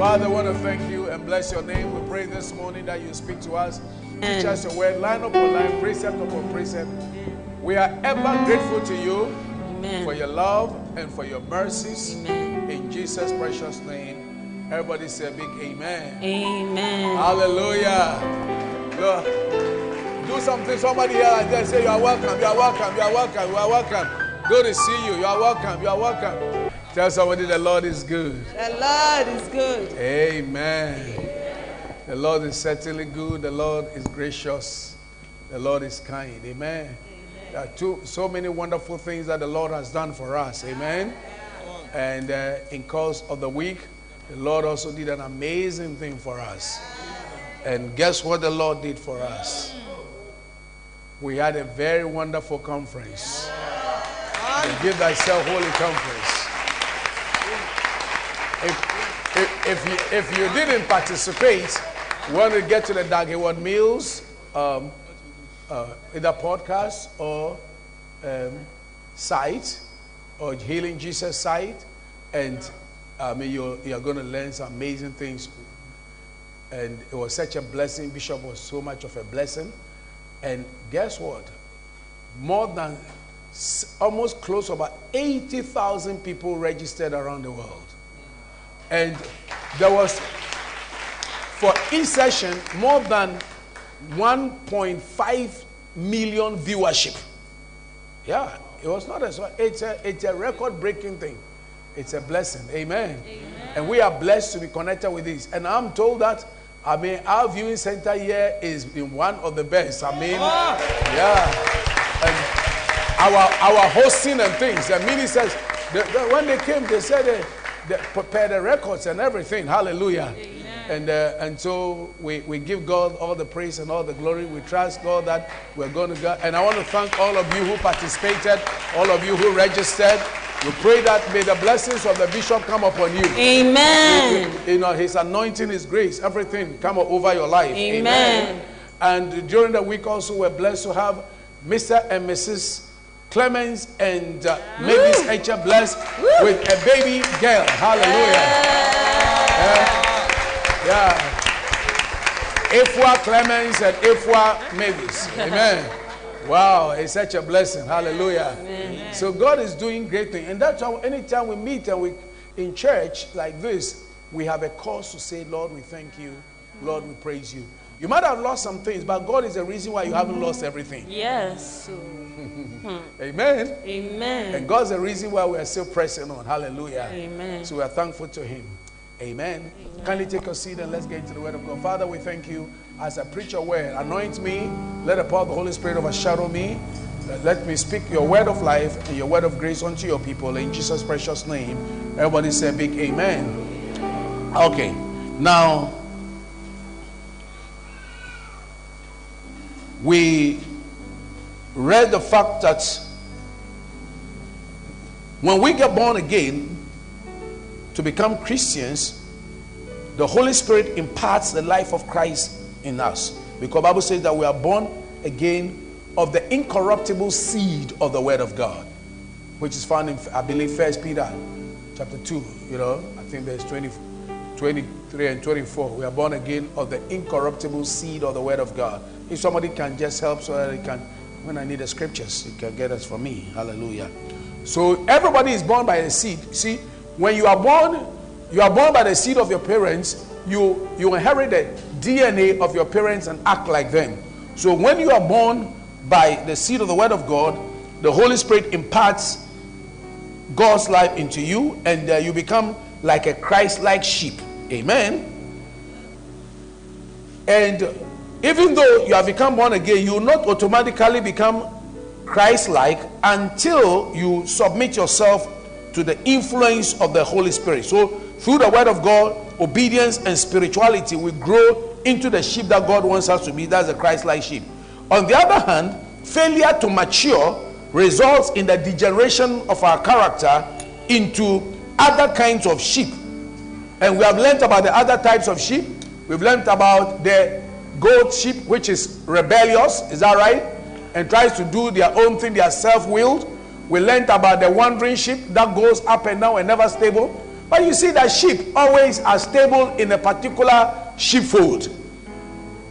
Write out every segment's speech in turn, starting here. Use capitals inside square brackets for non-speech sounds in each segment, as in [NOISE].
Father, I want to thank you and bless your name. We pray this morning that you speak to us. Teach us your word, line upon line, precept upon precept. We are ever grateful to you Amen. for your love and for your mercies. Amen. In Jesus' precious name. Everybody say a big amen. Amen. Hallelujah. Look, do something. Somebody here and there say, You are welcome, you are welcome, you are welcome, you are welcome. Good to see you. You are welcome, you are welcome. Tell somebody the Lord is good. The Lord is good. Amen. The Lord is certainly good. The Lord is gracious. The Lord is kind. Amen. There are two, so many wonderful things that the Lord has done for us. Amen. And uh, in course of the week, the Lord also did an amazing thing for us. And guess what the Lord did for us? We had a very wonderful conference. Give Thyself Holy Conference. If, you, if you didn't participate, want to get to the Dag Heward Mills, um, uh, either podcast or um, site or Healing Jesus site, and I mean, you're, you're going to learn some amazing things. And it was such a blessing. Bishop was so much of a blessing. And guess what? More than almost close to about 80,000 people registered around the world. And there was, for each session, more than 1.5 million viewership. Yeah, it was not as well. it's a, it's a record breaking thing. It's a blessing. Amen. And we are blessed to be connected with this. And I'm told that, I mean, our viewing center here is in one of the best. I mean, oh. yeah. And our, our hosting and things. The ministers, the, the, when they came, they said they, they prepared the records and everything. Hallelujah. And, uh, and so we, we give God all the praise and all the glory. We trust God that we're going to go. And I want to thank all of you who participated, all of you who registered. We pray that may the blessings of the bishop come upon you. Amen. You know, his anointing, his grace, everything come over your life. Amen. And during the week also, we're blessed to have Mr. and Mrs. Clemens and uh, Mavis Etcher blessed with a baby girl. Hallelujah. Yeah. yeah. Ifwa Clemens and Ifwa Mavis. Amen. Wow, it's such a blessing. Hallelujah. So God is doing great things. And that's how anytime we meet and we in church like this, we have a cause to say, Lord, we thank you. Lord, we praise you. You might have lost some things, but God is the reason why you haven't lost everything. Yes. [LAUGHS] Amen. Amen. And God's the reason why we are still pressing on. Hallelujah. Amen. So we are thankful to Him. Amen. Kindly take a seat and let's get into the Word of God. Father, we thank you as I preach your word. Anoint me. Let the power of the Holy Spirit overshadow me. Let me speak your word of life and your word of grace unto your people in Jesus' precious name. Everybody say a big amen. Okay. Now, we read the fact that when we get born again to become Christians, the Holy Spirit imparts the life of Christ in us. Because Bible says that we are born again of the incorruptible seed of the word of God, which is found in I believe First Peter chapter 2, you know, I think there's 20, 23 and 24. We are born again of the incorruptible seed of the word of God. If somebody can just help so that they can, when I need the scriptures, you can get us for me. Hallelujah. So everybody is born by the seed. See, when you are born, you are born by the seed of your parents, you, you inherit the DNA of your parents and act like them. So when you are born by the seed of the word of God, the Holy Spirit imparts God's life into you, and uh, you become like a Christ like sheep. Amen. And even though you have become born again, you will not automatically become Christ like until you submit yourself to the influence of the Holy Spirit. So, through the Word of God, obedience and spirituality, we grow into the sheep that God wants us to be. That's a Christ like sheep. On the other hand, failure to mature results in the degeneration of our character into other kinds of sheep. And we have learned about the other types of sheep. We've learned about the goat sheep, which is rebellious. Is that right? And tries to do their own thing, they are self willed. We learned about the wandering sheep that goes up and down and never stable. But you see that sheep always are stable in a particular sheepfold.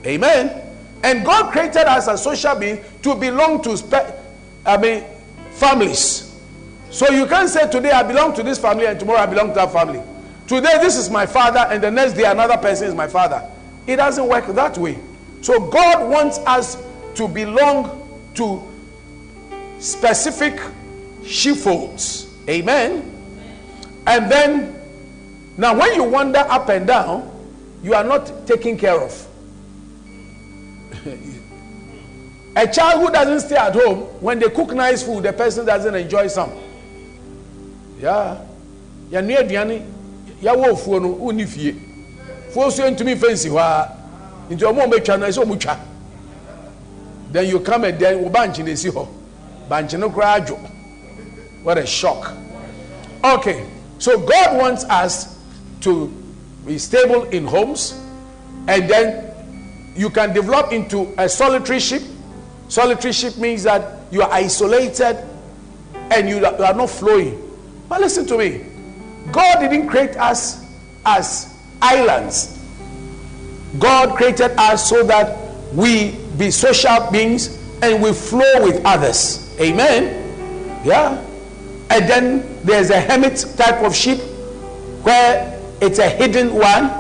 Amen. And God created us as social beings to belong to spe- I mean families. So you can't say today I belong to this family and tomorrow I belong to that family. Today this is my father and the next day another person is my father. It doesn't work that way. So God wants us to belong to specific sheepfolds. Amen. And then now when you wander up and down, you are not taken care of. [LAUGHS] A child who doesn't stay at home, when they cook nice food, the person doesn't enjoy some. Yeah. Ya nua aduane ya so ntumi fancy hwa. Nti omo betwa no ese omo twa. Then you come and then wo banch na esi ho. Banch no kra adwo. What a shock. Okay. So God wants us to be stable in homes and then you can develop into a solitary sheep. Solitary sheep means that you are isolated and you are not flowing. But listen to me God didn't create us as islands, God created us so that we be social beings and we flow with others. Amen. Yeah. And then there's a hermit type of sheep where it's a hidden one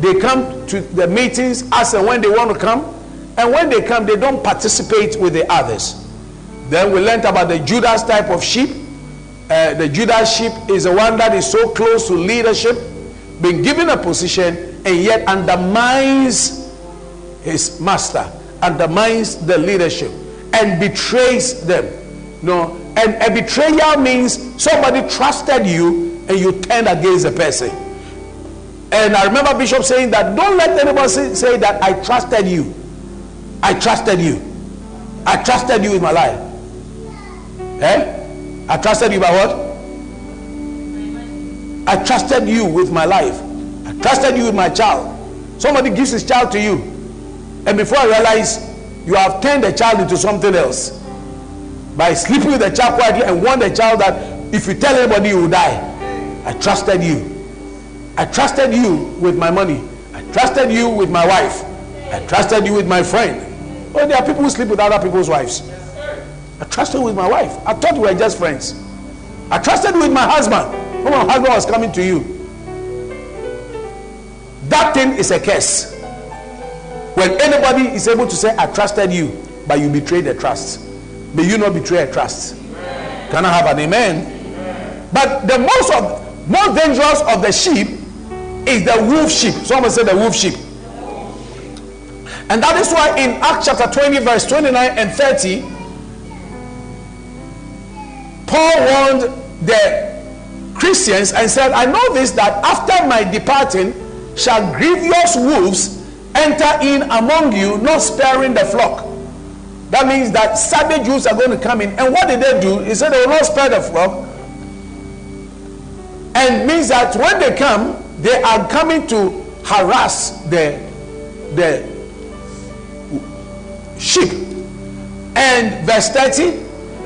they come to the meetings as and when they want to come and when they come they don't participate with the others then we learned about the judas type of sheep uh, the judas sheep is the one that is so close to leadership been given a position and yet undermines his master undermines the leadership and betrays them no and a betrayal means somebody trusted you and you turned against the person and I remember Bishop saying that don't let anybody say, say that I trusted you. I trusted you. I trusted you with my life. Eh? I trusted you by what? I trusted you with my life. I trusted you with my child. Somebody gives his child to you. And before I realize, you have turned the child into something else. By sleeping with the child quietly and warn the child that if you tell anybody, you will die. I trusted you. I trusted you with my money. I trusted you with my wife. I trusted you with my friend. Oh, there are people who sleep with other people's wives. I trusted with my wife. I thought we were just friends. I trusted with my husband. When my husband was coming to you. That thing is a curse. When anybody is able to say, I trusted you, but you betrayed the trust. May you not betray a trust. Can I have an amen? But the most of most dangerous of the sheep is the wolf sheep. Someone said the wolf sheep. And that is why in Acts chapter 20, verse 29 and 30, Paul warned the Christians and said, I know this that after my departing shall grievous wolves enter in among you, not sparing the flock. That means that savage Jews are going to come in. And what did they do? He said they will not spare the flock. And means that when they come, they are coming to harass the the sheep and verse 30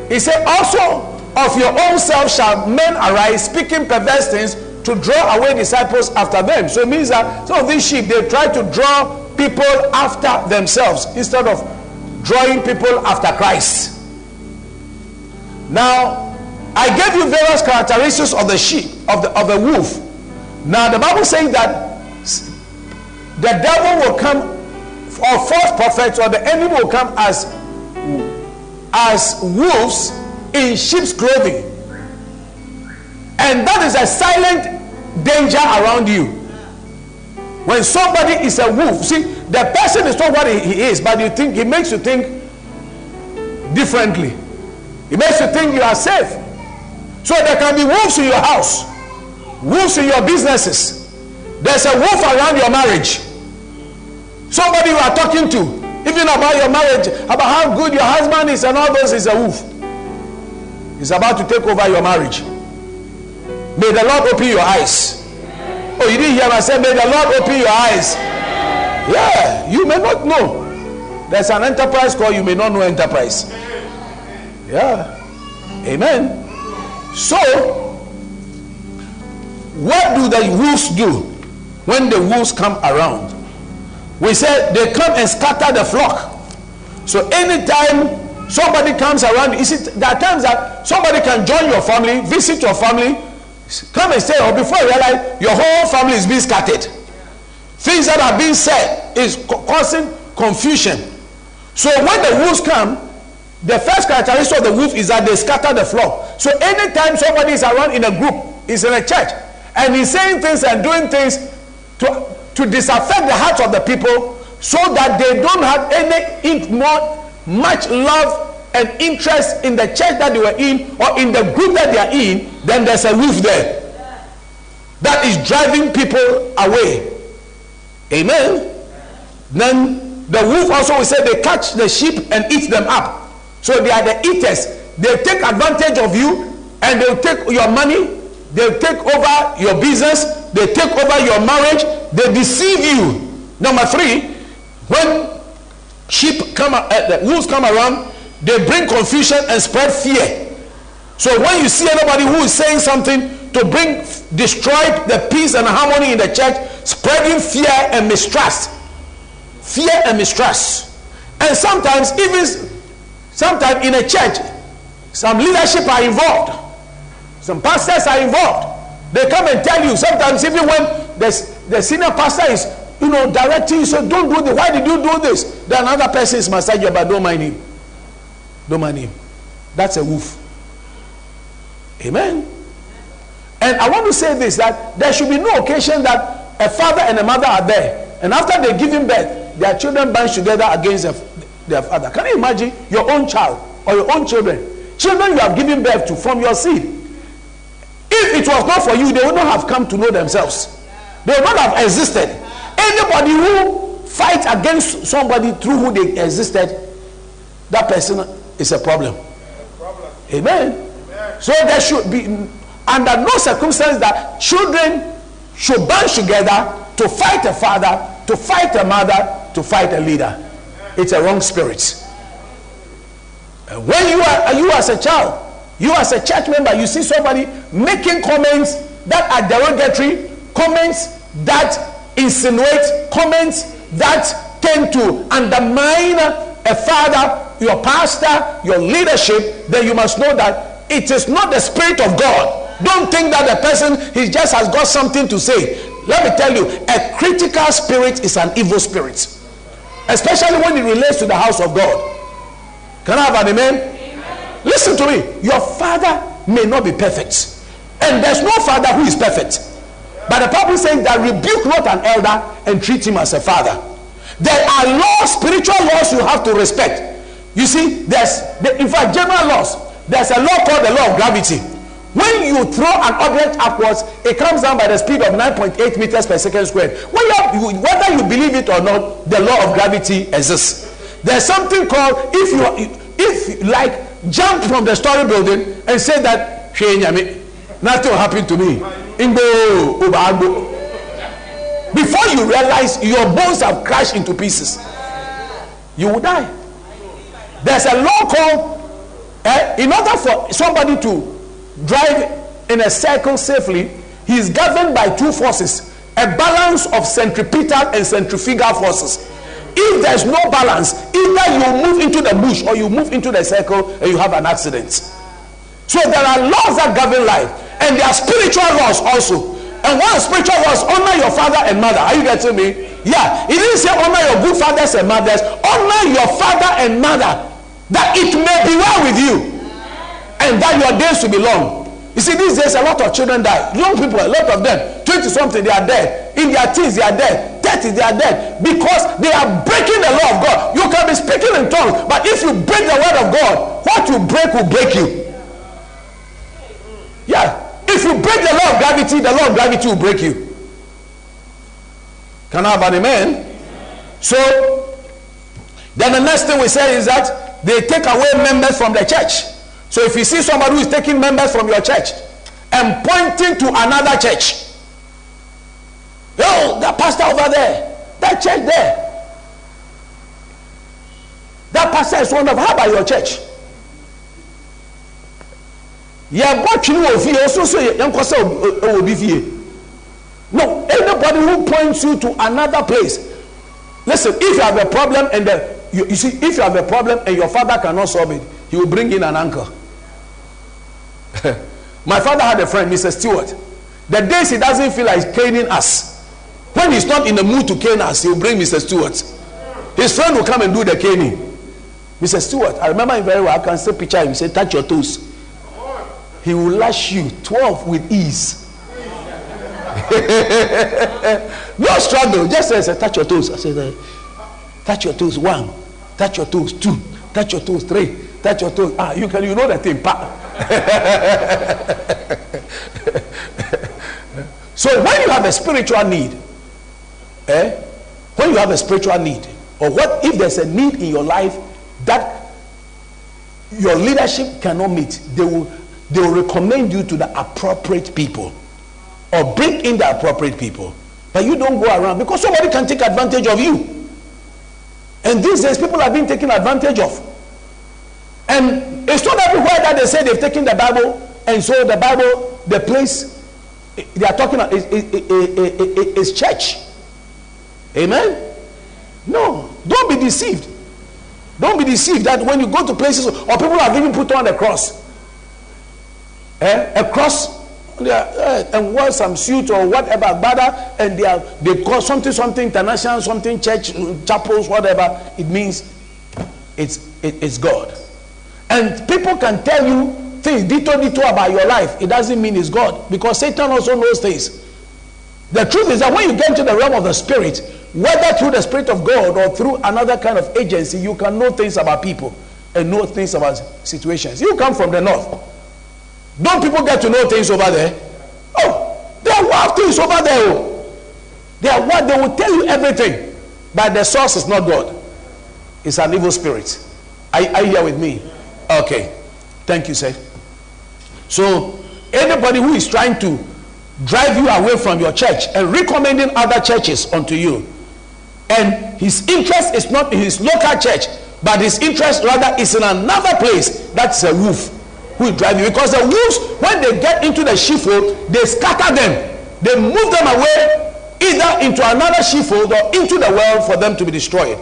he said also of your own self shall men arise speaking perverse things to draw away disciples after them. So it means that some of these sheep they try to draw people after themselves instead of drawing people after christ. Now i gave you various characteristics of the sheep of the of the wolf. Now the Bible says that the devil will come, or false prophets, or the enemy will come as as wolves in sheep's clothing, and that is a silent danger around you. When somebody is a wolf, see the person is not what he, he is, but you think he makes you think differently. It makes you think you are safe. So there can be wolves in your house wolves in your businesses. There's a wolf around your marriage. Somebody you are talking to, even about your marriage, about how good your husband is, and all those is a wolf. He's about to take over your marriage. May the Lord open your eyes. Oh, you didn't hear me say, May the Lord open your eyes. Yeah, you may not know. There's an enterprise called you may not know enterprise. Yeah. Amen. So, what do the wolves do when the wolves come around? We said they come and scatter the flock. So anytime somebody comes around, you see, there are times that somebody can join your family, visit your family, come and stay, or before you realize your whole family is being scattered. Things that are being said is causing confusion. So when the wolves come, the first characteristic of the wolf is that they scatter the flock. So anytime somebody is around in a group, is in a church, and he's saying things and doing things to, to disaffect the hearts of the people so that they don't have any in, more much love and interest in the church that they were in or in the group that they are in, then there's a wolf there that is driving people away. Amen. Then the wolf also will say they catch the sheep and eat them up. So they are the eaters. They take advantage of you and they'll take your money, they'll take over your business, they take over your marriage, they deceive you. Number three, when sheep come, uh, the wolves come around, they bring confusion and spread fear. So when you see anybody who is saying something to bring destroy the peace and harmony in the church, spreading fear and mistrust, fear and mistrust, and sometimes even sometimes in a church, some leadership are involved, some pastors are involved. They come and tell you sometimes even when the, the senior pastor is you know directing you, say don't do this. Why did you do this? Then another person is massaging you, but don't mind him. Don't mind him. That's a wolf. Amen. And I want to say this that there should be no occasion that a father and a mother are there, and after they give him birth, their children band together against their, their father. Can you imagine your own child or your own children? Children you have given birth to from your seed. If it was not for you, they would not have come to know themselves. They would not have existed. Anybody who fights against somebody through who they existed, that person is a problem. Amen. So there should be, under no circumstance, that children should band together to fight a father, to fight a mother, to fight a leader. It's a wrong spirit. And when you are you as a child, you as a church member, you see somebody making comments that are derogatory, comments that insinuate, comments that tend to undermine a father, your pastor, your leadership, then you must know that it is not the spirit of God. Don't think that the person he just has got something to say. Let me tell you, a critical spirit is an evil spirit, especially when it relates to the house of God. Can I have an amen? Listen to me. Your father may not be perfect, and there's no father who is perfect. But the Bible says that rebuke not an elder and treat him as a father. There are laws, spiritual laws you have to respect. You see, there's the, in fact general laws. There's a law called the law of gravity. When you throw an object upwards, it comes down by the speed of 9.8 meters per second squared. Whether you, whether you believe it or not, the law of gravity exists. There's something called if you if like jump from the story building and say that nothing will happen to me. Before you realize your bones have crashed into pieces, you will die. There's a law called, eh, in order for somebody to drive in a circle safely, he is governed by two forces a balance of centripetal and centrifugal forces. If there's no balance, either you move into the bush or you move into the circle and you have an accident. So there are laws that govern life, and there are spiritual laws also. And one spiritual laws honor your father and mother. Are you getting me? Yeah. It didn't say honor your good fathers and mothers. Honor your father and mother, that it may be well with you, and that your days will be long. You see, these days a lot of children die. Young people, a lot of them, 20 something, they are dead. In their teens, they are dead. 30, they are dead. Because they are breaking the law of God. You can be speaking in tongues, but if you break the word of God, what you break will break you. Yeah. If you break the law of gravity, the law of gravity will break you. Can I have an amen? So, then the next thing we say is that they take away members from the church. So if you see somebody who is taking members from your church and pointing to another church, oh, that pastor over there, that church there, that pastor is one of how about your church? Yɛbɔ twene wɔ fie ɔso so yɛnkɔ sɛ ɛwɔ bi fie No, anybody who points you to another place. Listen, if you have a problem and the, you, you see, if you have a problem and your father cannot solve it, he will bring in an uncle. [LAUGHS] My father had a friend, Mr. Stewart. The days he doesn't feel like caning us, when he's not in the mood to cane us, he'll bring Mr. Stewart. His friend will come and do the caning. Mr. Stewart, I remember him very well. I can still picture him. He said, Touch your toes. He will lash you 12 with ease. [LAUGHS] no struggle. Just say, say, touch your toes. I said, touch your toes. One. Touch your toes. Two. Touch your toes. Three. Touch your toes. Ah, you can. You know that thing. [LAUGHS] So when you have a spiritual need, eh? When you have a spiritual need, or what if there's a need in your life that your leadership cannot meet, they will they will recommend you to the appropriate people or bring in the appropriate people. But you don't go around because somebody can take advantage of you. And these days, people are being taken advantage of. And it's not everywhere that they say they've taken the Bible, and so the Bible, the place they are talking about is, is, is, is church. Amen? No, don't be deceived. Don't be deceived that when you go to places or people have even put on the cross. Eh? A cross uh, and wear some suit or whatever, brother, and they are they call something something international, something church chapels, whatever. It means it's it, it's God. And people can tell you things dito dito about your life. It doesn't mean it's God because Satan also knows things. The truth is that when you get into the realm of the spirit, whether through the spirit of God or through another kind of agency, you can know things about people and know things about situations. You come from the north. Don't people get to know things over there? Oh, are wild things over there. Oh. They are what they will tell you everything, but the source is not God. It's an evil spirit. Are, are you here with me? Okay. Thank you, sir. So, anybody who is trying to drive you away from your church and recommending other churches unto you, and his interest is not in his local church, but his interest rather is in another place, that's a wolf will drive you. Because the wolves, when they get into the sheepfold, they scatter them. They move them away either into another sheepfold or into the world for them to be destroyed.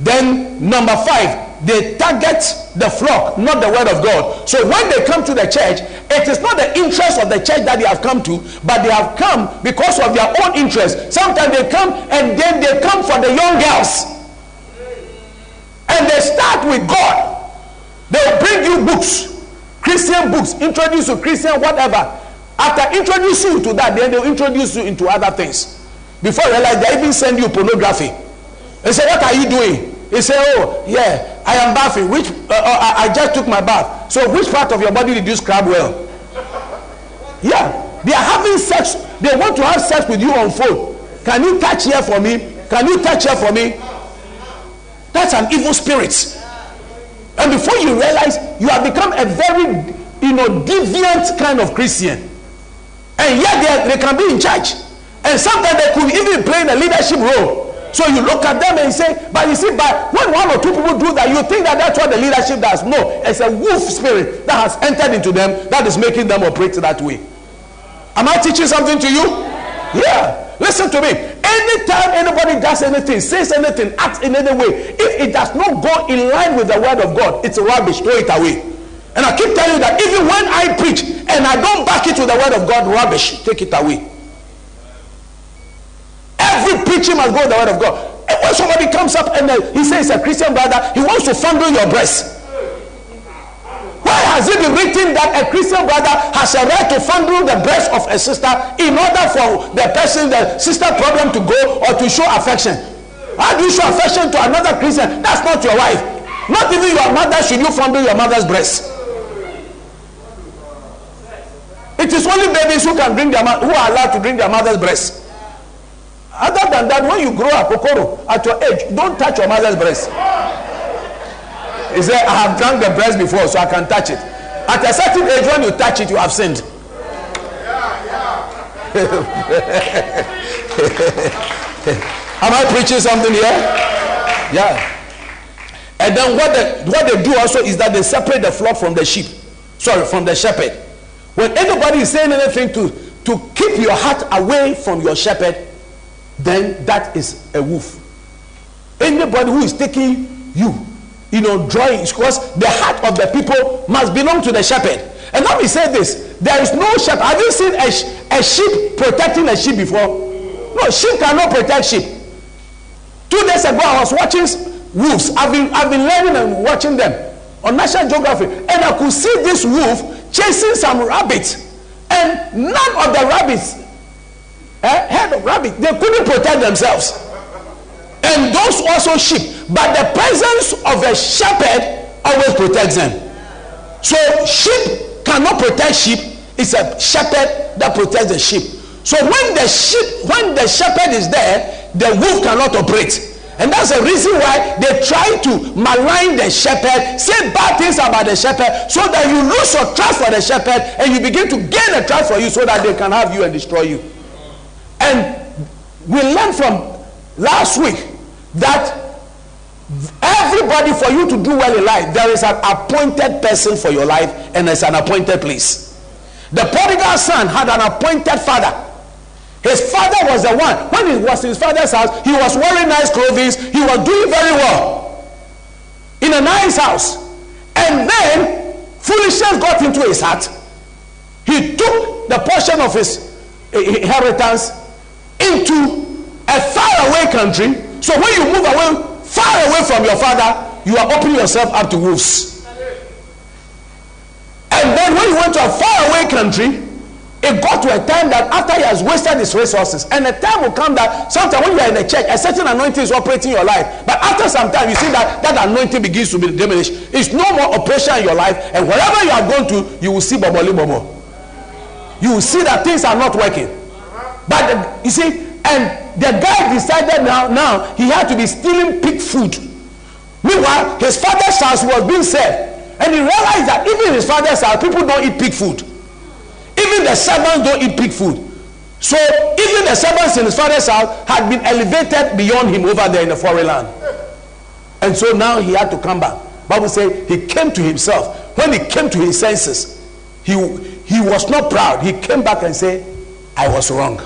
Then, number five, they target the flock, not the word of God. So when they come to the church, it is not the interest of the church that they have come to, but they have come because of their own interest. Sometimes they come and then they come for the young girls. And they start with God. They bring you books Christian books, introduce you Christian whatever. After introducing you to that, then they'll introduce you into other things. Before you realize, they even send you pornography. They say, What are you doing? They say, Oh, yeah, I am bathing. Which uh, uh, I just took my bath. So, which part of your body did you scrub well? Yeah, they are having sex. They want to have sex with you on phone. Can you touch here for me? Can you touch here for me? That's an evil spirit. And before you realize, you have become a very, you know, deviant kind of Christian. And yet they, they can be in church. And sometimes they could even play in a leadership role. So you look at them and say, but you see, but when one or two people do that, you think that that's what the leadership does. No, it's a wolf spirit that has entered into them that is making them operate that way. Am I teaching something to you? Yeah. Listen to me. Anytime anybody does anything, says anything, acts in any way, if it does not go in line with the word of God, it's rubbish. Throw it away. And I keep telling you that even when I preach and I don't back it with the word of God, rubbish. Take it away. Every preaching must go with the word of God. And when somebody comes up and uh, he says a Christian brother, he wants to fondle your breast. Why has it been written that a Christian brother has a right to fondle the breast of a sister in order for the person, the sister problem to go or to show affection? How do you show affection to another Christian? That's not your wife. Not even your mother should you fondle your mother's breast. It is only babies who can drink their who are allowed to drink their mother's breast. Other than that, when you grow up, Okoro, at your age, don't touch your mother's breast. He said, I have drunk the breast before, so I can touch it. At a certain age, when you touch it, you have sinned. [LAUGHS] Am I preaching something here? Yeah. And then what they, what they do also is that they separate the flock from the sheep. Sorry, from the shepherd. When anybody is saying anything to, to keep your heart away from your shepherd, then that is a wolf. Anybody who is taking you, you know, drawing, because the heart of the people must belong to the shepherd. And let me say this there is no shepherd. Have you seen a, a sheep protecting a sheep before? No, sheep cannot protect sheep. Two days ago, I was watching wolves. I've been, I've been learning and watching them on National Geography. And I could see this wolf chasing some rabbits. And none of the rabbits, eh, head of rabbit, they couldn't protect themselves. And those also sheep. But the presence of a shepherd always protects them. So sheep cannot protect sheep. It's a shepherd that protects the sheep. So when the sheep, when the shepherd is there, the wolf cannot operate. And that's the reason why they try to malign the shepherd, say bad things about the shepherd, so that you lose your trust for the shepherd and you begin to gain a trust for you so that they can have you and destroy you. And we learned from last week that everybody for you to do well in life, there is an appointed person for your life and there's an appointed place. The prodigal son had an appointed father. His father was the one. When he was in his father's house, he was wearing nice clothes. He was doing very well in a nice house. And then foolishness got into his heart. He took the portion of his inheritance into a faraway country. So when you move away, far away from your father, you are opening yourself up to wolves. And then when you went to a faraway country, it got to a time that after he has wasted his resources, and a time will come that sometimes when you are in a church, a certain anointing is operating in your life. But after some time, you see that that anointing begins to be diminished. It's no more operation in your life, and wherever you are going to, you will see boboli bobo. You will see that things are not working. But you see, and the guy decided now, now he had to be stealing pig food. Meanwhile, his father's house was being served. And he realized that even his father's house, people don't eat pig food. Even the servants don't eat pig food. So even the servants in his father's house had been elevated beyond him over there in the foreign land. And so now he had to come back. Bible says he came to himself. When he came to his senses, he, he was not proud. He came back and said, I was wrong.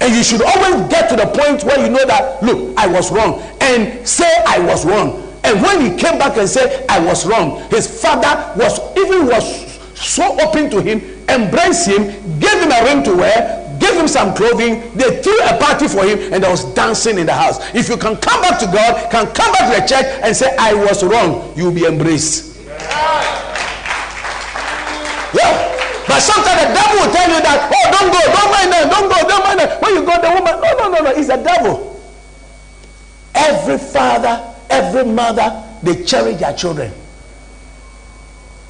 And you should always get to the point where you know that, look, I was wrong. And say I was wrong. And when he came back and said, I was wrong, his father was even was so open to him, embraced him, gave him a ring to wear, gave him some clothing. They threw a party for him, and there was dancing in the house. If you can come back to God, can come back to the church and say, I was wrong, you'll be embraced. Yeah. But sometimes the devil will tell you that, oh, don't go, don't mind them, don't go, don't mind them. When you go, the woman, no, no, no, no, it's the devil. Every father, every mother, they cherish their children.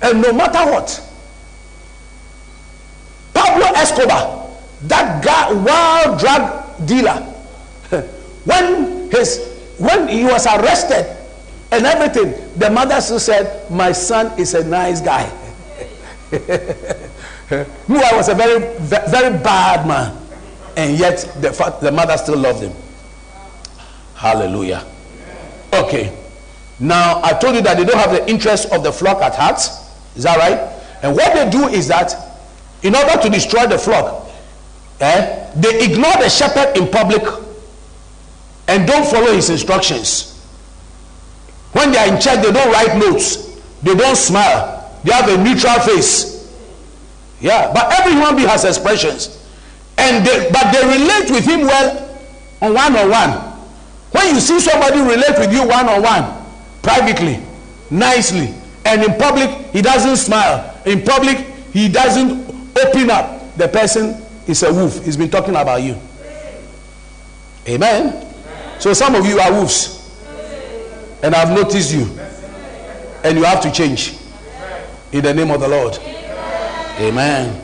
And no matter what, Pablo Escobar, that guy, wild drug dealer, [LAUGHS] when his when he was arrested and everything, the mother still said, My son is a nice guy. [LAUGHS] Me, I was a very, very bad man. And yet the, fa- the mother still loved him. Hallelujah. Okay. Now, I told you that they don't have the interest of the flock at heart. Is that right? And what they do is that in order to destroy the flock, eh, they ignore the shepherd in public and don't follow his instructions. When they are in church, they don't write notes, they don't smile, they have a neutral face. Yeah, but every human being has expressions. And they, but they relate with him well on one on one. When you see somebody relate with you one on one, privately, nicely, and in public, he doesn't smile. In public, he doesn't open up. The person is a wolf. He's been talking about you. Amen. So some of you are wolves. And I've noticed you. And you have to change. In the name of the Lord. Amen.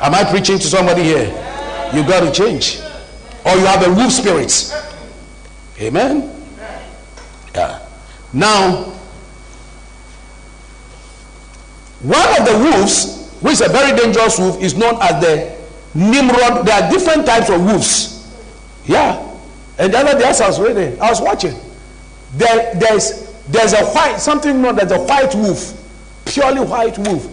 Am I preaching to somebody here? You got to change. Or you have a wolf spirit. Amen. Yeah. Now, one of the wolves, which is a very dangerous wolf, is known as the Nimrod. There are different types of wolves. Yeah. And the other day, I was reading, I was watching. There, there's there's a white something known as a white wolf, purely white wolf,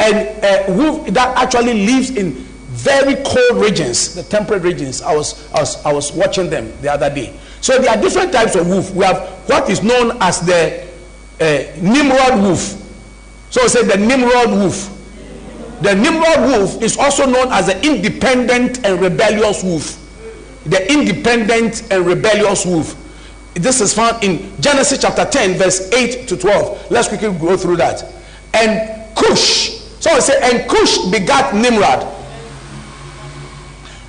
and a wolf that actually lives in very cold regions, the temperate regions. I was, I was, I was watching them the other day. So there are different types of wolf. We have what is known as the uh, Nimrod wolf. So say the Nimrod wolf. The Nimrod wolf is also known as the independent and rebellious wolf. The independent and rebellious wolf. This is found in Genesis chapter 10, verse 8 to 12. Let's quickly go through that. And Cush, so I say, and Cush begat Nimrod.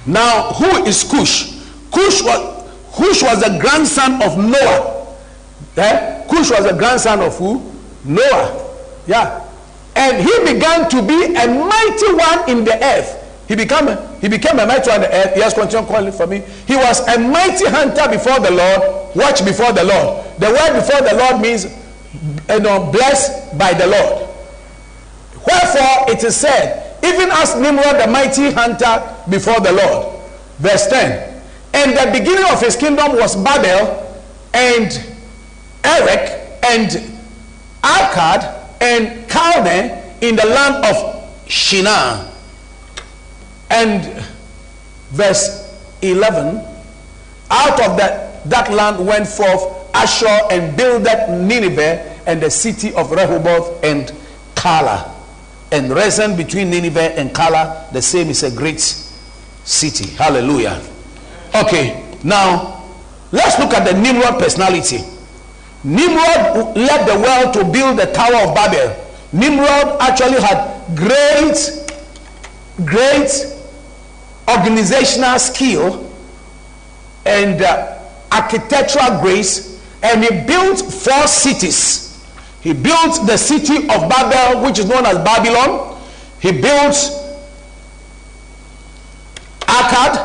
Now, who is Cush? Cush was, Cush was the grandson of Noah. Eh? Cush was the grandson of who? Noah. Yeah. And he began to be a mighty one in the earth. He became he became a mighty one in the earth. Yes, continue calling for me. He was a mighty hunter before the Lord. Watch before the Lord. The word before the Lord means you know, blessed by the Lord. Wherefore it is said, even as Nimrod the mighty hunter before the Lord. Verse 10. And the beginning of his kingdom was Babel and Erech and Akkad and Calneh in the land of Shinar. And verse 11 out of that, that land went forth Ashur and builded Nineveh and the city of Rehoboth and Calah. And Resen between Nineveh and Calah, the same is a great city. Hallelujah. Okay, now let's look at the Nimrod personality. Nimrod led the world to build the Tower of Babel. Nimrod actually had great, great organizational skill and uh, architectural grace, and he built four cities. He built the city of Babel, which is known as Babylon. He built Akkad,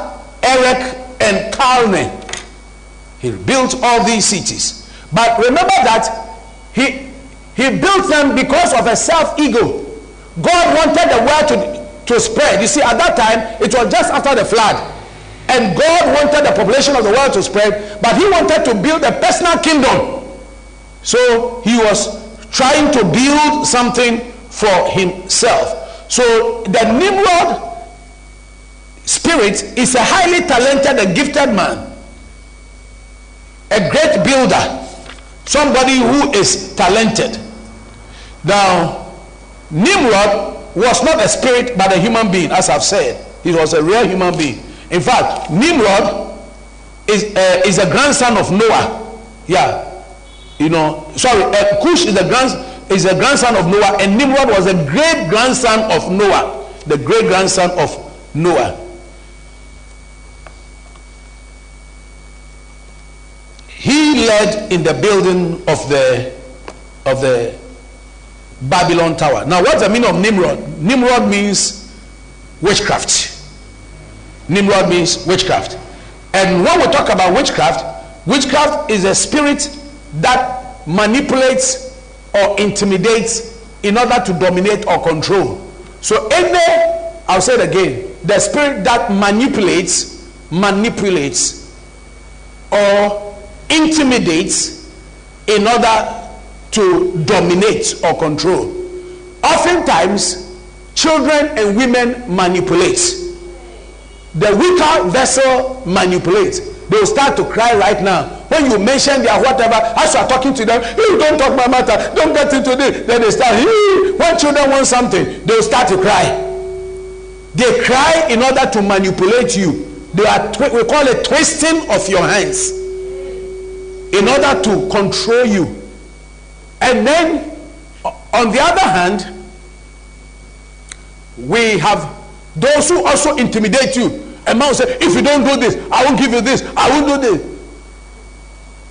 Erech, and Calneh. He built all these cities. But remember that he, he built them because of a self ego. God wanted the world to, to spread. You see, at that time, it was just after the flood. And God wanted the population of the world to spread, but He wanted to build a personal kingdom. So He was trying to build something for Himself. So the Nimrod spirit is a highly talented and gifted man, a great builder, somebody who is talented. Now, Nimrod was not a spirit but a human being, as I've said. He was a real human being. In fact, Nimrod is, uh, is a grandson of Noah. Yeah. You know, sorry, uh, Cush is the grand is a grandson of Noah, and Nimrod was a great grandson of Noah, the great grandson of Noah. He led in the building of the of the Babylon Tower. Now, what's the meaning of Nimrod? Nimrod means witchcraft. Nimrod means witchcraft. And when we talk about witchcraft, witchcraft is a spirit that manipulates or intimidates in order to dominate or control. So, any, I'll say it again, the spirit that manipulates, manipulates, or intimidates in order to dominate or control. Oftentimes, children and women manipulate. The weaker vessel manipulates. They will start to cry right now. When you mention their whatever, as you are talking to them, you don't talk my matter, don't get into this. Then they start, "Hee." when children want something, they will start to cry. They cry in order to manipulate you. They are twi- we call it twisting of your hands in order to control you. And then, on the other hand, we have those who also intimidate you. A man will say, If you don't do this, I won't give you this, I won't do this.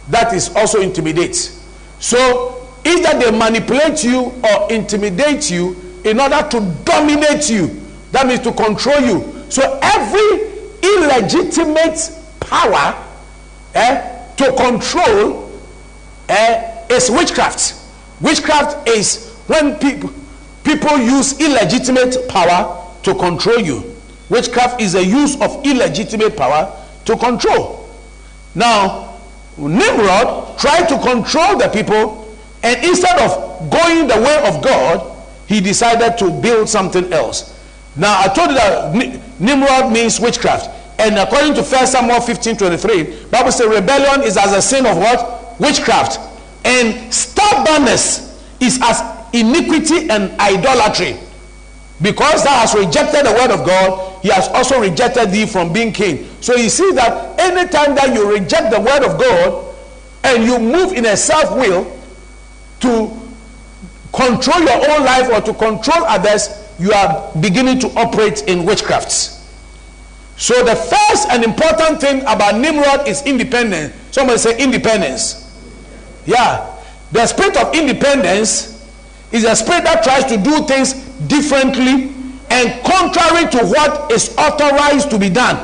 That is also intimidates. So, either they manipulate you or intimidate you in order to dominate you. That means to control you. So, every illegitimate power eh, to control eh, is witchcraft. Witchcraft is when people people use illegitimate power to control you. Witchcraft is a use of illegitimate power to control. Now, Nimrod tried to control the people, and instead of going the way of God, he decided to build something else. Now, I told you that Nimrod means witchcraft. And according to 1 Samuel 15 23, Bible says rebellion is as a sin of what? Witchcraft. And stubbornness is as iniquity and idolatry. Because thou hast rejected the word of God, he has also rejected thee from being king. So you see that anytime that you reject the word of God and you move in a self will to control your own life or to control others, you are beginning to operate in witchcrafts. So the first and important thing about Nimrod is independence. Somebody say independence. Yeah. The spirit of independence is a spirit that tries to do things differently and contrary to what is authorized to be done.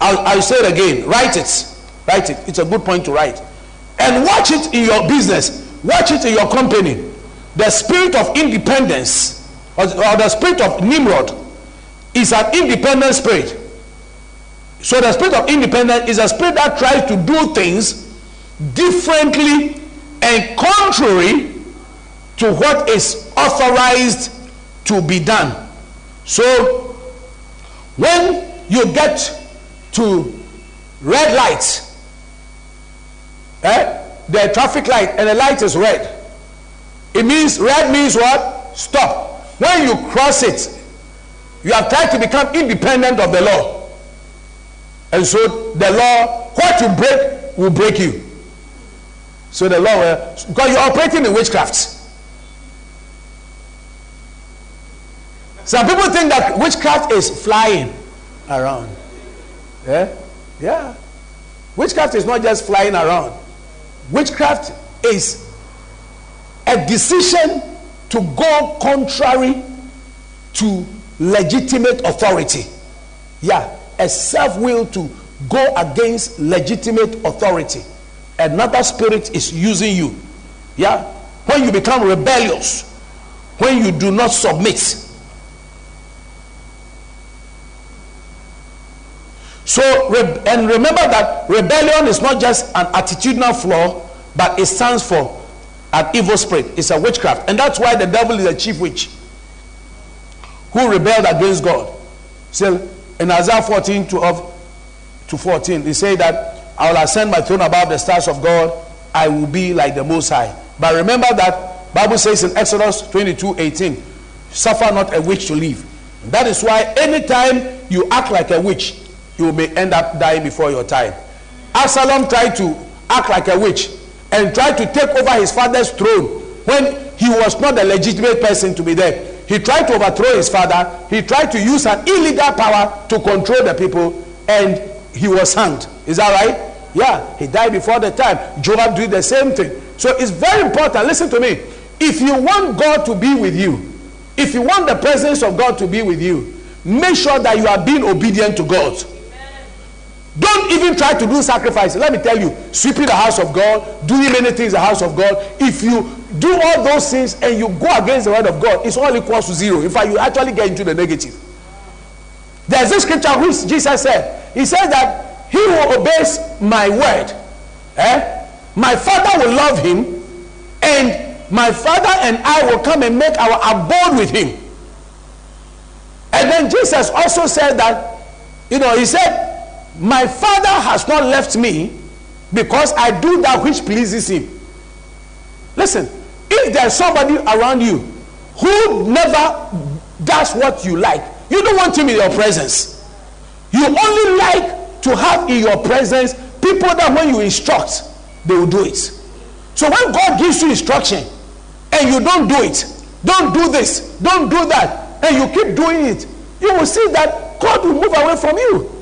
I'll, I'll say it again. Write it. Write it. It's a good point to write. And watch it in your business. Watch it in your company. The spirit of independence or, or the spirit of Nimrod is an independent spirit. So the spirit of independence is a spirit that tries to do things differently and contrary to what is authorized to be done. So when you get to red light, eh, the traffic light and the light is red. It means red means what? Stop. When you cross it, you have tried to become independent of the law. And so the law, what you break will break you. So the law, will, because you're operating in witchcraft. Some people think that witchcraft is flying around. Yeah? Yeah. Witchcraft is not just flying around. Witchcraft is a decision to go contrary to legitimate authority. Yeah, a self will to go against legitimate authority. Another spirit is using you. Yeah, when you become rebellious, when you do not submit. So, and remember that rebellion is not just an attitudinal flaw, but it stands for an evil spirit. It's a witchcraft. And that's why the devil is a chief witch who rebelled against God. So in Isaiah 14 12 to 14, he said that I will ascend my throne above the stars of God. I will be like the Most High. But remember that Bible says in Exodus 22 18, suffer not a witch to live. That is why anytime you act like a witch, you may end up dying before your time. Absalom tried to act like a witch and tried to take over his father's throne when he was not the legitimate person to be there. He tried to overthrow his father. He tried to use an illegal power to control the people, and he was hanged. Is that right? Yeah, he died before the time. Joab did the same thing. So it's very important. Listen to me. If you want God to be with you, if you want the presence of God to be with you, make sure that you are being obedient to God. Don't even try to do sacrifices. Let me tell you, sweeping the house of God, doing many things in the house of God, if you do all those things and you go against the word of God, it's all equals to zero. In fact, you actually get into the negative. There's a scripture which Jesus said, He said that he who obeys my word, eh, my Father will love him, and my Father and I will come and make our abode with him. And then Jesus also said that, you know, he said, My Father has not left me because I do that which pleases him. Listen, if there's somebody around you who never does what you like, you don't want him in your presence. You only like to have in your presence people that when you instruct, they will do it. So when God gives you instruction and you don't do it, don't do this, don't do that, and you keep doing it, you will see that God will move away from you.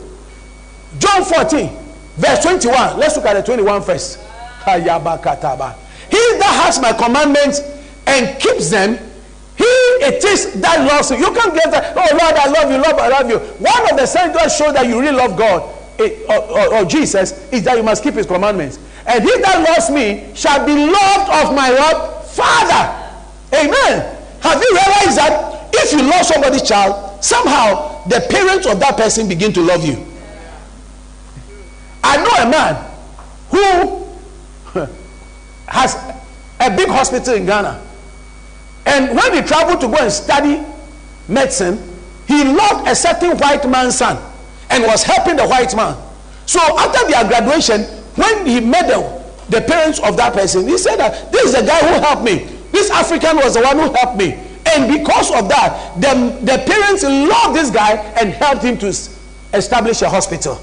John 14, verse 21. Let's look at the 21 first. He that has my commandments and keeps them, he it is that loves you. You can't get that. Oh Lord, I love you, Lord, I love you. One of the signs that show that you really love God it, or, or, or, Jesus is that you must keep his commandments. And he that loves me shall be loved of my what? Father. Amen. Have you realized that if you love somebody's child, somehow the parents of that person begin to love you? I know a man who [LAUGHS] has a big hospital in Ghana. And when he traveled to go and study medicine, he loved a certain white man's son and was helping the white man. So after their graduation, when he met the, the parents of that person, he said that this is the guy who helped me. This African was the one who helped me. And because of that, the, the parents loved this guy and helped him to establish a hospital.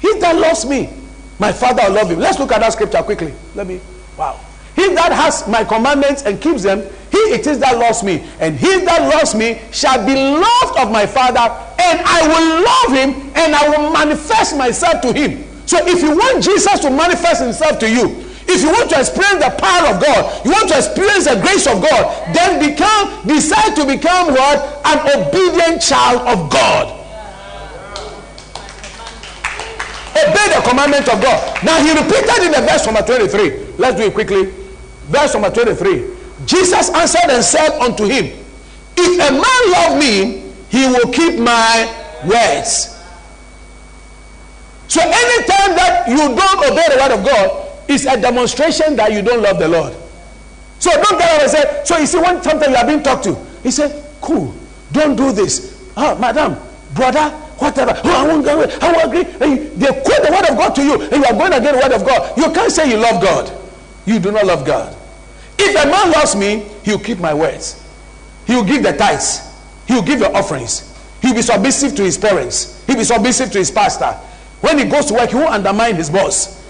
He that loves me, my father will love him. Let's look at that scripture quickly. Let me. Wow. He that has my commandments and keeps them, he it is that loves me. And he that loves me shall be loved of my father, and I will love him, and I will manifest myself to him. So if you want Jesus to manifest himself to you, if you want to experience the power of God, you want to experience the grace of God, then become, decide to become what? An obedient child of God. Obey the commandment of God. Now he repeated in the verse number 23. Let's do it quickly. Verse number 23. Jesus answered and said unto him, If a man love me, he will keep my words. So anytime that you don't obey the word of God, it's a demonstration that you don't love the Lord. So don't get up and say, so you see, when sometimes you are being talked to, he said, cool, don't do this. Ah, madam, brother, whatever. Oh, I won't go away. I won't agree. They quote the word of God to you, and you are going against the word of God. You can't say you love God. You do not love God. If a man loves me, he will keep my words. He will give the tithes. He will give the offerings. He will be submissive to his parents. He will be submissive to his pastor. When he goes to work, he won't undermine his boss.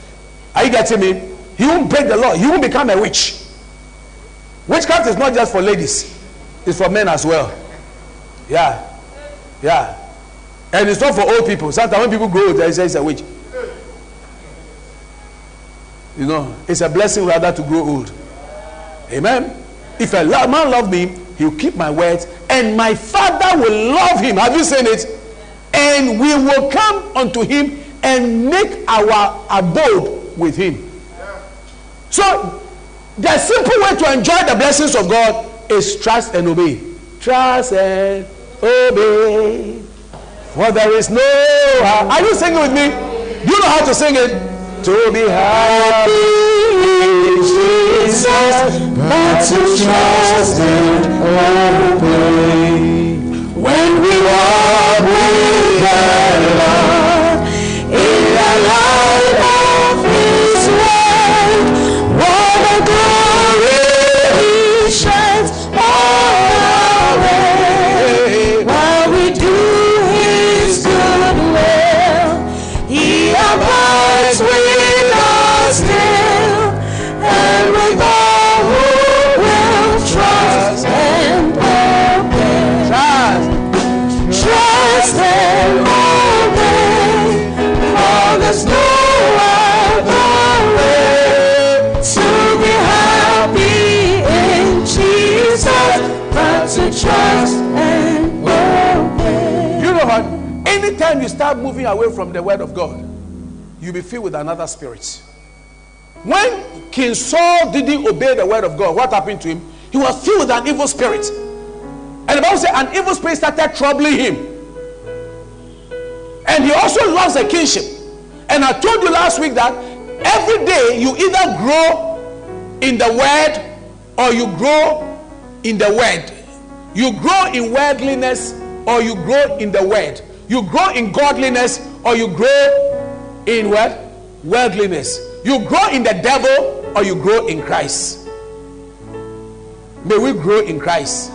Are you getting me? He won't break the law. He won't become a witch. Witchcraft is not just for ladies, it's for men as well. Yeah. Yeah. And it's not for old people. Sometimes when people grow old, they say it's a witch. You know, it's a blessing rather to grow old. Amen. If a man love me, he'll keep my words, and my father will love him. Have you seen it? And we will come unto him and make our abode with him. So, the simple way to enjoy the blessings of God is trust and obey. Trust and obey. For there is no. Uh, are you singing with me? Do you know how to sing it? To be happy Jesus, but to trust and obey. When we walk with Lord Anytime you start moving away from the word of God, you'll be filled with another spirit. When King Saul didn't obey the word of God, what happened to him? He was filled with an evil spirit. And the Bible said an evil spirit started troubling him. And he also lost the kingship. And I told you last week that every day you either grow in the word or you grow in the word. You grow in worldliness or you grow in the word. You grow in godliness or you grow in what? Worldliness. You grow in the devil or you grow in Christ. May we grow in Christ.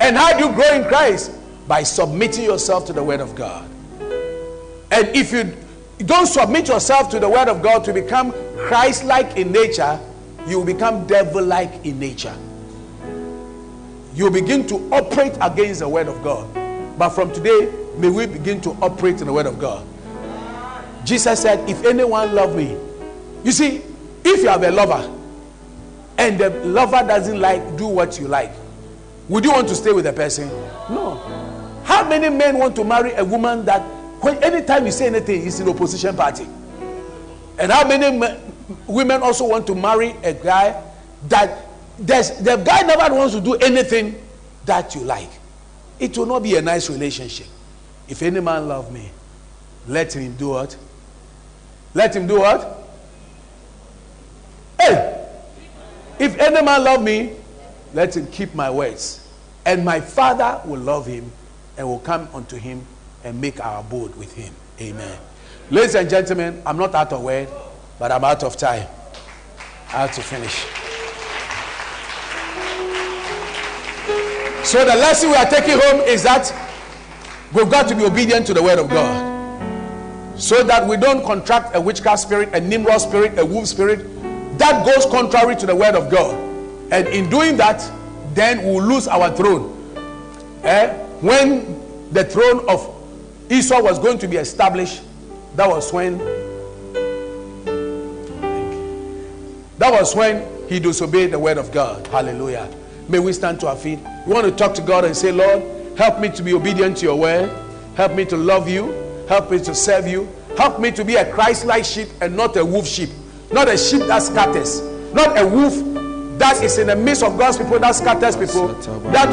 And how do you grow in Christ? By submitting yourself to the Word of God. And if you don't submit yourself to the Word of God to become Christ like in nature, you will become devil like in nature. You begin to operate against the Word of God. But from today, may we begin to operate in the Word of God. Jesus said, If anyone love me, you see, if you have a lover and the lover doesn't like do what you like, would you want to stay with the person? No. How many men want to marry a woman that when anytime you say anything, is in opposition party? And how many men, women also want to marry a guy that the guy never wants to do anything that you like? It will not be a nice relationship. If any man love me, let him do what? Let him do what? Hey! If any man love me, let him keep my words. And my Father will love him and will come unto him and make our abode with him. Amen. Ladies and gentlemen, I'm not out of word, but I'm out of time. I have to finish. So the lesson we are taking home is that we've got to be obedient to the word of God. So that we don't contract a witchcraft spirit, a Nimrod spirit, a wolf spirit that goes contrary to the word of God. And in doing that, then we'll lose our throne. Eh? When the throne of Esau was going to be established, that was when that was when he disobeyed the word of God. Hallelujah. May we stand to our feet. We want to talk to God and say, Lord, help me to be obedient to your word. Help me to love you. Help me to serve you. Help me to be a Christ-like sheep and not a wolf sheep. Not a sheep that scatters. Not a wolf that is in the midst of God's people that scatters people. That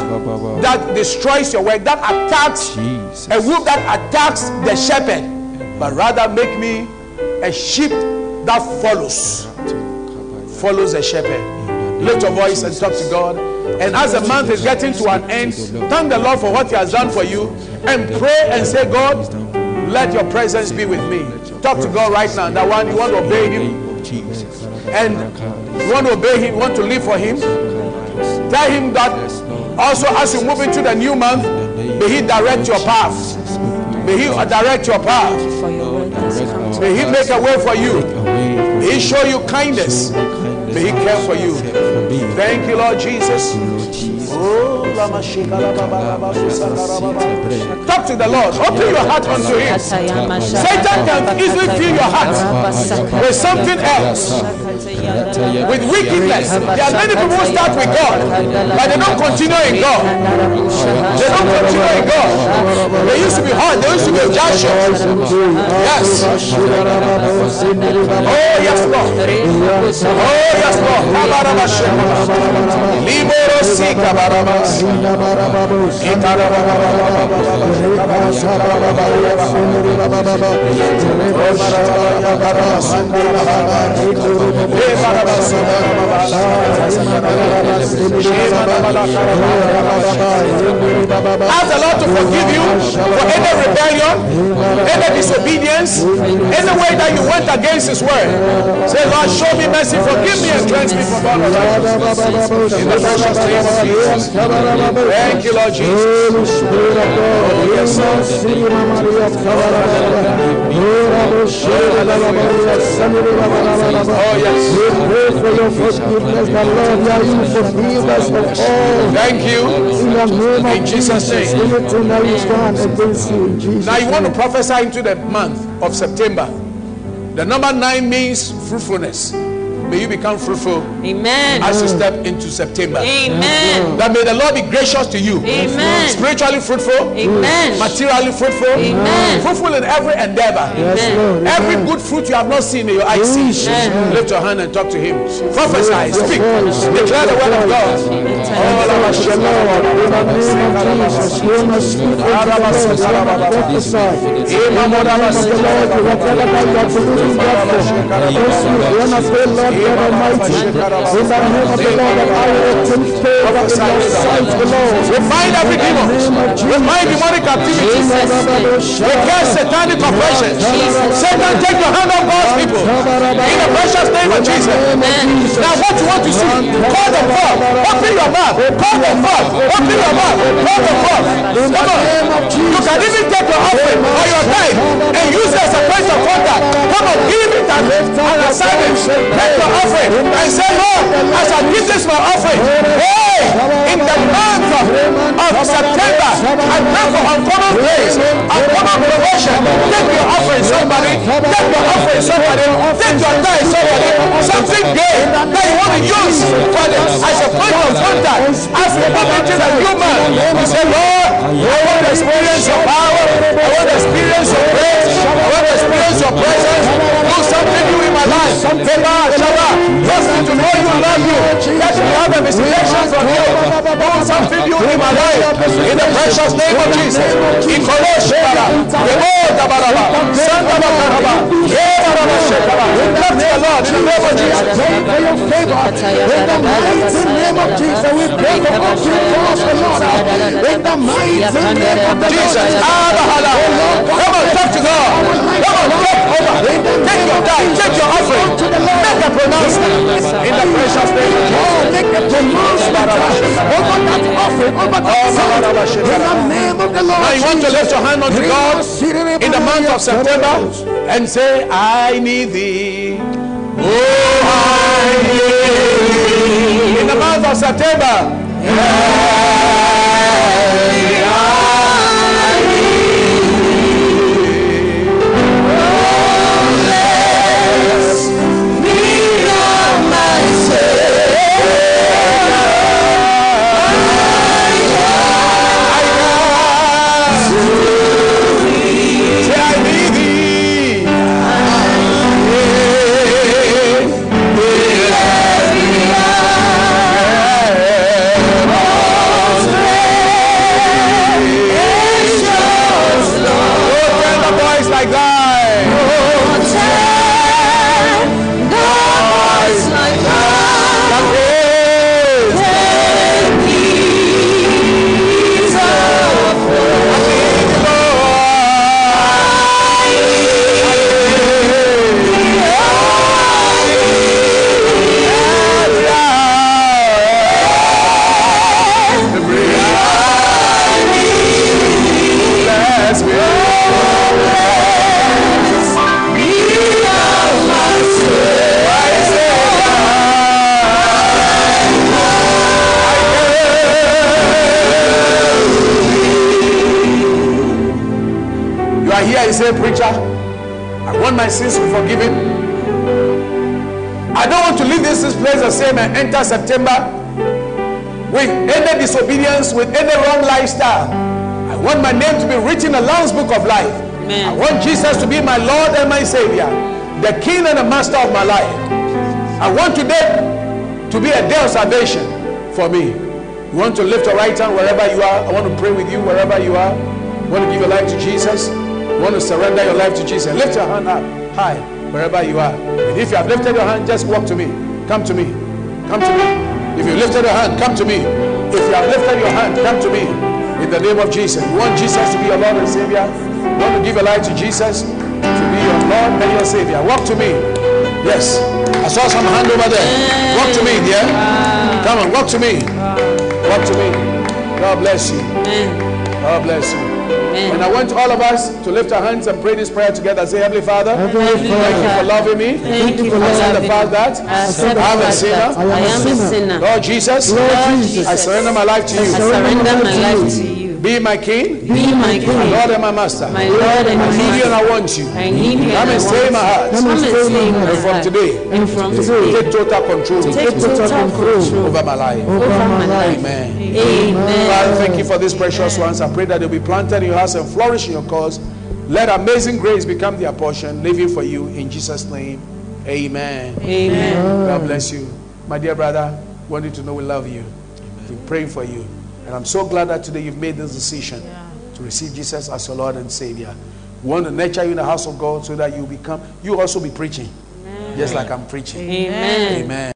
that destroys your work. That attacks Jesus. a wolf that attacks the shepherd. But rather make me a sheep that follows follows the shepherd. Lift your voice and talk to God. And as the month is getting to an end, thank the Lord for what He has done for you. And pray and say, God, let your presence be with me. Talk to God right now. That one, you want to obey Him. And you want to obey Him, want to live for Him. Tell Him that also as you move into the new month, may He direct your path. May He direct your path. May He make a way for you. May He show you kindness. May He care for you. Thank you, Lord Jesus. Talk to the Lord. Open your heart unto Him. Satan can easily fill your heart with something else, with wickedness. There are many people who start with God, but they don't continue in God. They don't continue in God. They used to be hard. They used to be Joshua. Yes. Oh, yes, Lord. Oh, yes, Lord. Ask the Lord to forgive you for any rebellion, any disobedience, any way that you went against His word. Say, Lord, show me mercy, forgive me, and cleanse me from all of. Thank you, Lord Jesus. Oh, yes, the Lord, of. Thank you. In the name of In Jesus' name. in Now you want to prophesy into the month of September. The number nine means fruitfulness. May you become fruitful Amen. as you step into September. Amen. That may the Lord be gracious to you. Amen. Spiritually fruitful, Amen. materially fruitful, Amen. fruitful in every endeavor. Lord. Every good fruit you have not seen, may your eyes see. Lift your hand and talk to Him. Prophesy, speak, declare the word of God. Lord, The Lord, in the name of Jesus, you must speak unto the Lord, you must prophesy. In the name of the Lord, whatever that you are God for, yes, you want to say, Lord God Almighty, in the name of the Lord, that I will obtain favor in your sight, the Lord. We bind every demon. We bind demonic activities. We cast satanic oppression. Satan, take your hand off God's people. In the precious name of Jesus. Now, what you want to see? Call the forth. Open your mouth. Call the forth. Open your mouth. Call the forth. Come on. You can even take your offering or your tithe and use it as a point of contact. Come on, give it as this my offering, hey, in the month of September, I pray for uncommon grace, uncommon promotion. Take your offering, somebody. Take your offering, somebody. Take your tithe, somebody. Something great that you want to use for the, as a point of contact. As we come into the human, you say, Lord, I want to experience your power. I want to experience your grace. I want to experience your presence. Do something new in my life. Shabbat, Shabbat. Just to know you, love you. Let me have a visitation from you. Do something new in my life. In the precious name of Jesus. In Koloshara. Remo Dabaraba. Santa Bakaraba. Yebaraba Shekaba. Love the Lord in the name of Jesus. favor. In the mighty name of Jesus, we pray for open doors, O Lord. In the mighty name of. Jesus. Abba. Come on, talk to God. Come on, over. Take your time. Take your offering. Make a pronouncement in the precious name of. Oh, make a pronouncement over that offering, over that oh, sound. In the name of the Lord. Now you want to lift your hand unto God in the month of September and say, I need thee. Oh, I need thee. In the month of September. Say, with any wrong lifestyle. I want my name to be written in the Lamb's Book of Life. Amen. I want Jesus to be my Lord and my Savior, the King and the Master of my life. I want today to be a day of salvation for me. You want to lift your right hand wherever you are. I want to pray with you wherever you are. You want to give your life to Jesus. You want to surrender your life to Jesus. Lift your hand up high wherever you are. And if you have lifted your hand, just walk to me. Come to me. Come to me. If you lifted your hand, come to me. If you have lifted your hand, come to me. In the name of Jesus. You want Jesus to be your Lord and Savior? You want to give your life to Jesus to be your Lord and your Savior? Walk to me. Yes. I saw some hand over there. Walk to me, dear. Come on, walk to me. Walk to me. God bless you. God bless you. Amen. And I want all of us to lift our hands and pray this prayer together. Say, Heavenly Father, Heavenly thank you for loving me. Thank you for I accept loving the fact that I accept the I am a sinner. I am a sinner. Lord Jesus, Lord Lord Jesus, I surrender my life to you. I surrender my life to you. Be my King, Be my my King, Lord and my Master. my Lord and I my need you and I want you. I need you Come and I in my heart. Come and stay in my And from heart. today, And from today, take total control take total control over my life. over my life. Amen. Amen. Father, thank you for these precious ones. I pray that they'll be planted in your house and flourish in your cause. Let amazing grace become their portion, living for you in Jesus' name. Amen. Amen. God bless you. My dear brother, want you to know we love you. We're praying for you. And I'm so glad that today you've made this decision to receive Jesus as your Lord and Savior. We want to nurture you in the house of God so that you become, you also be preaching, just like I'm preaching. Amen. Amen.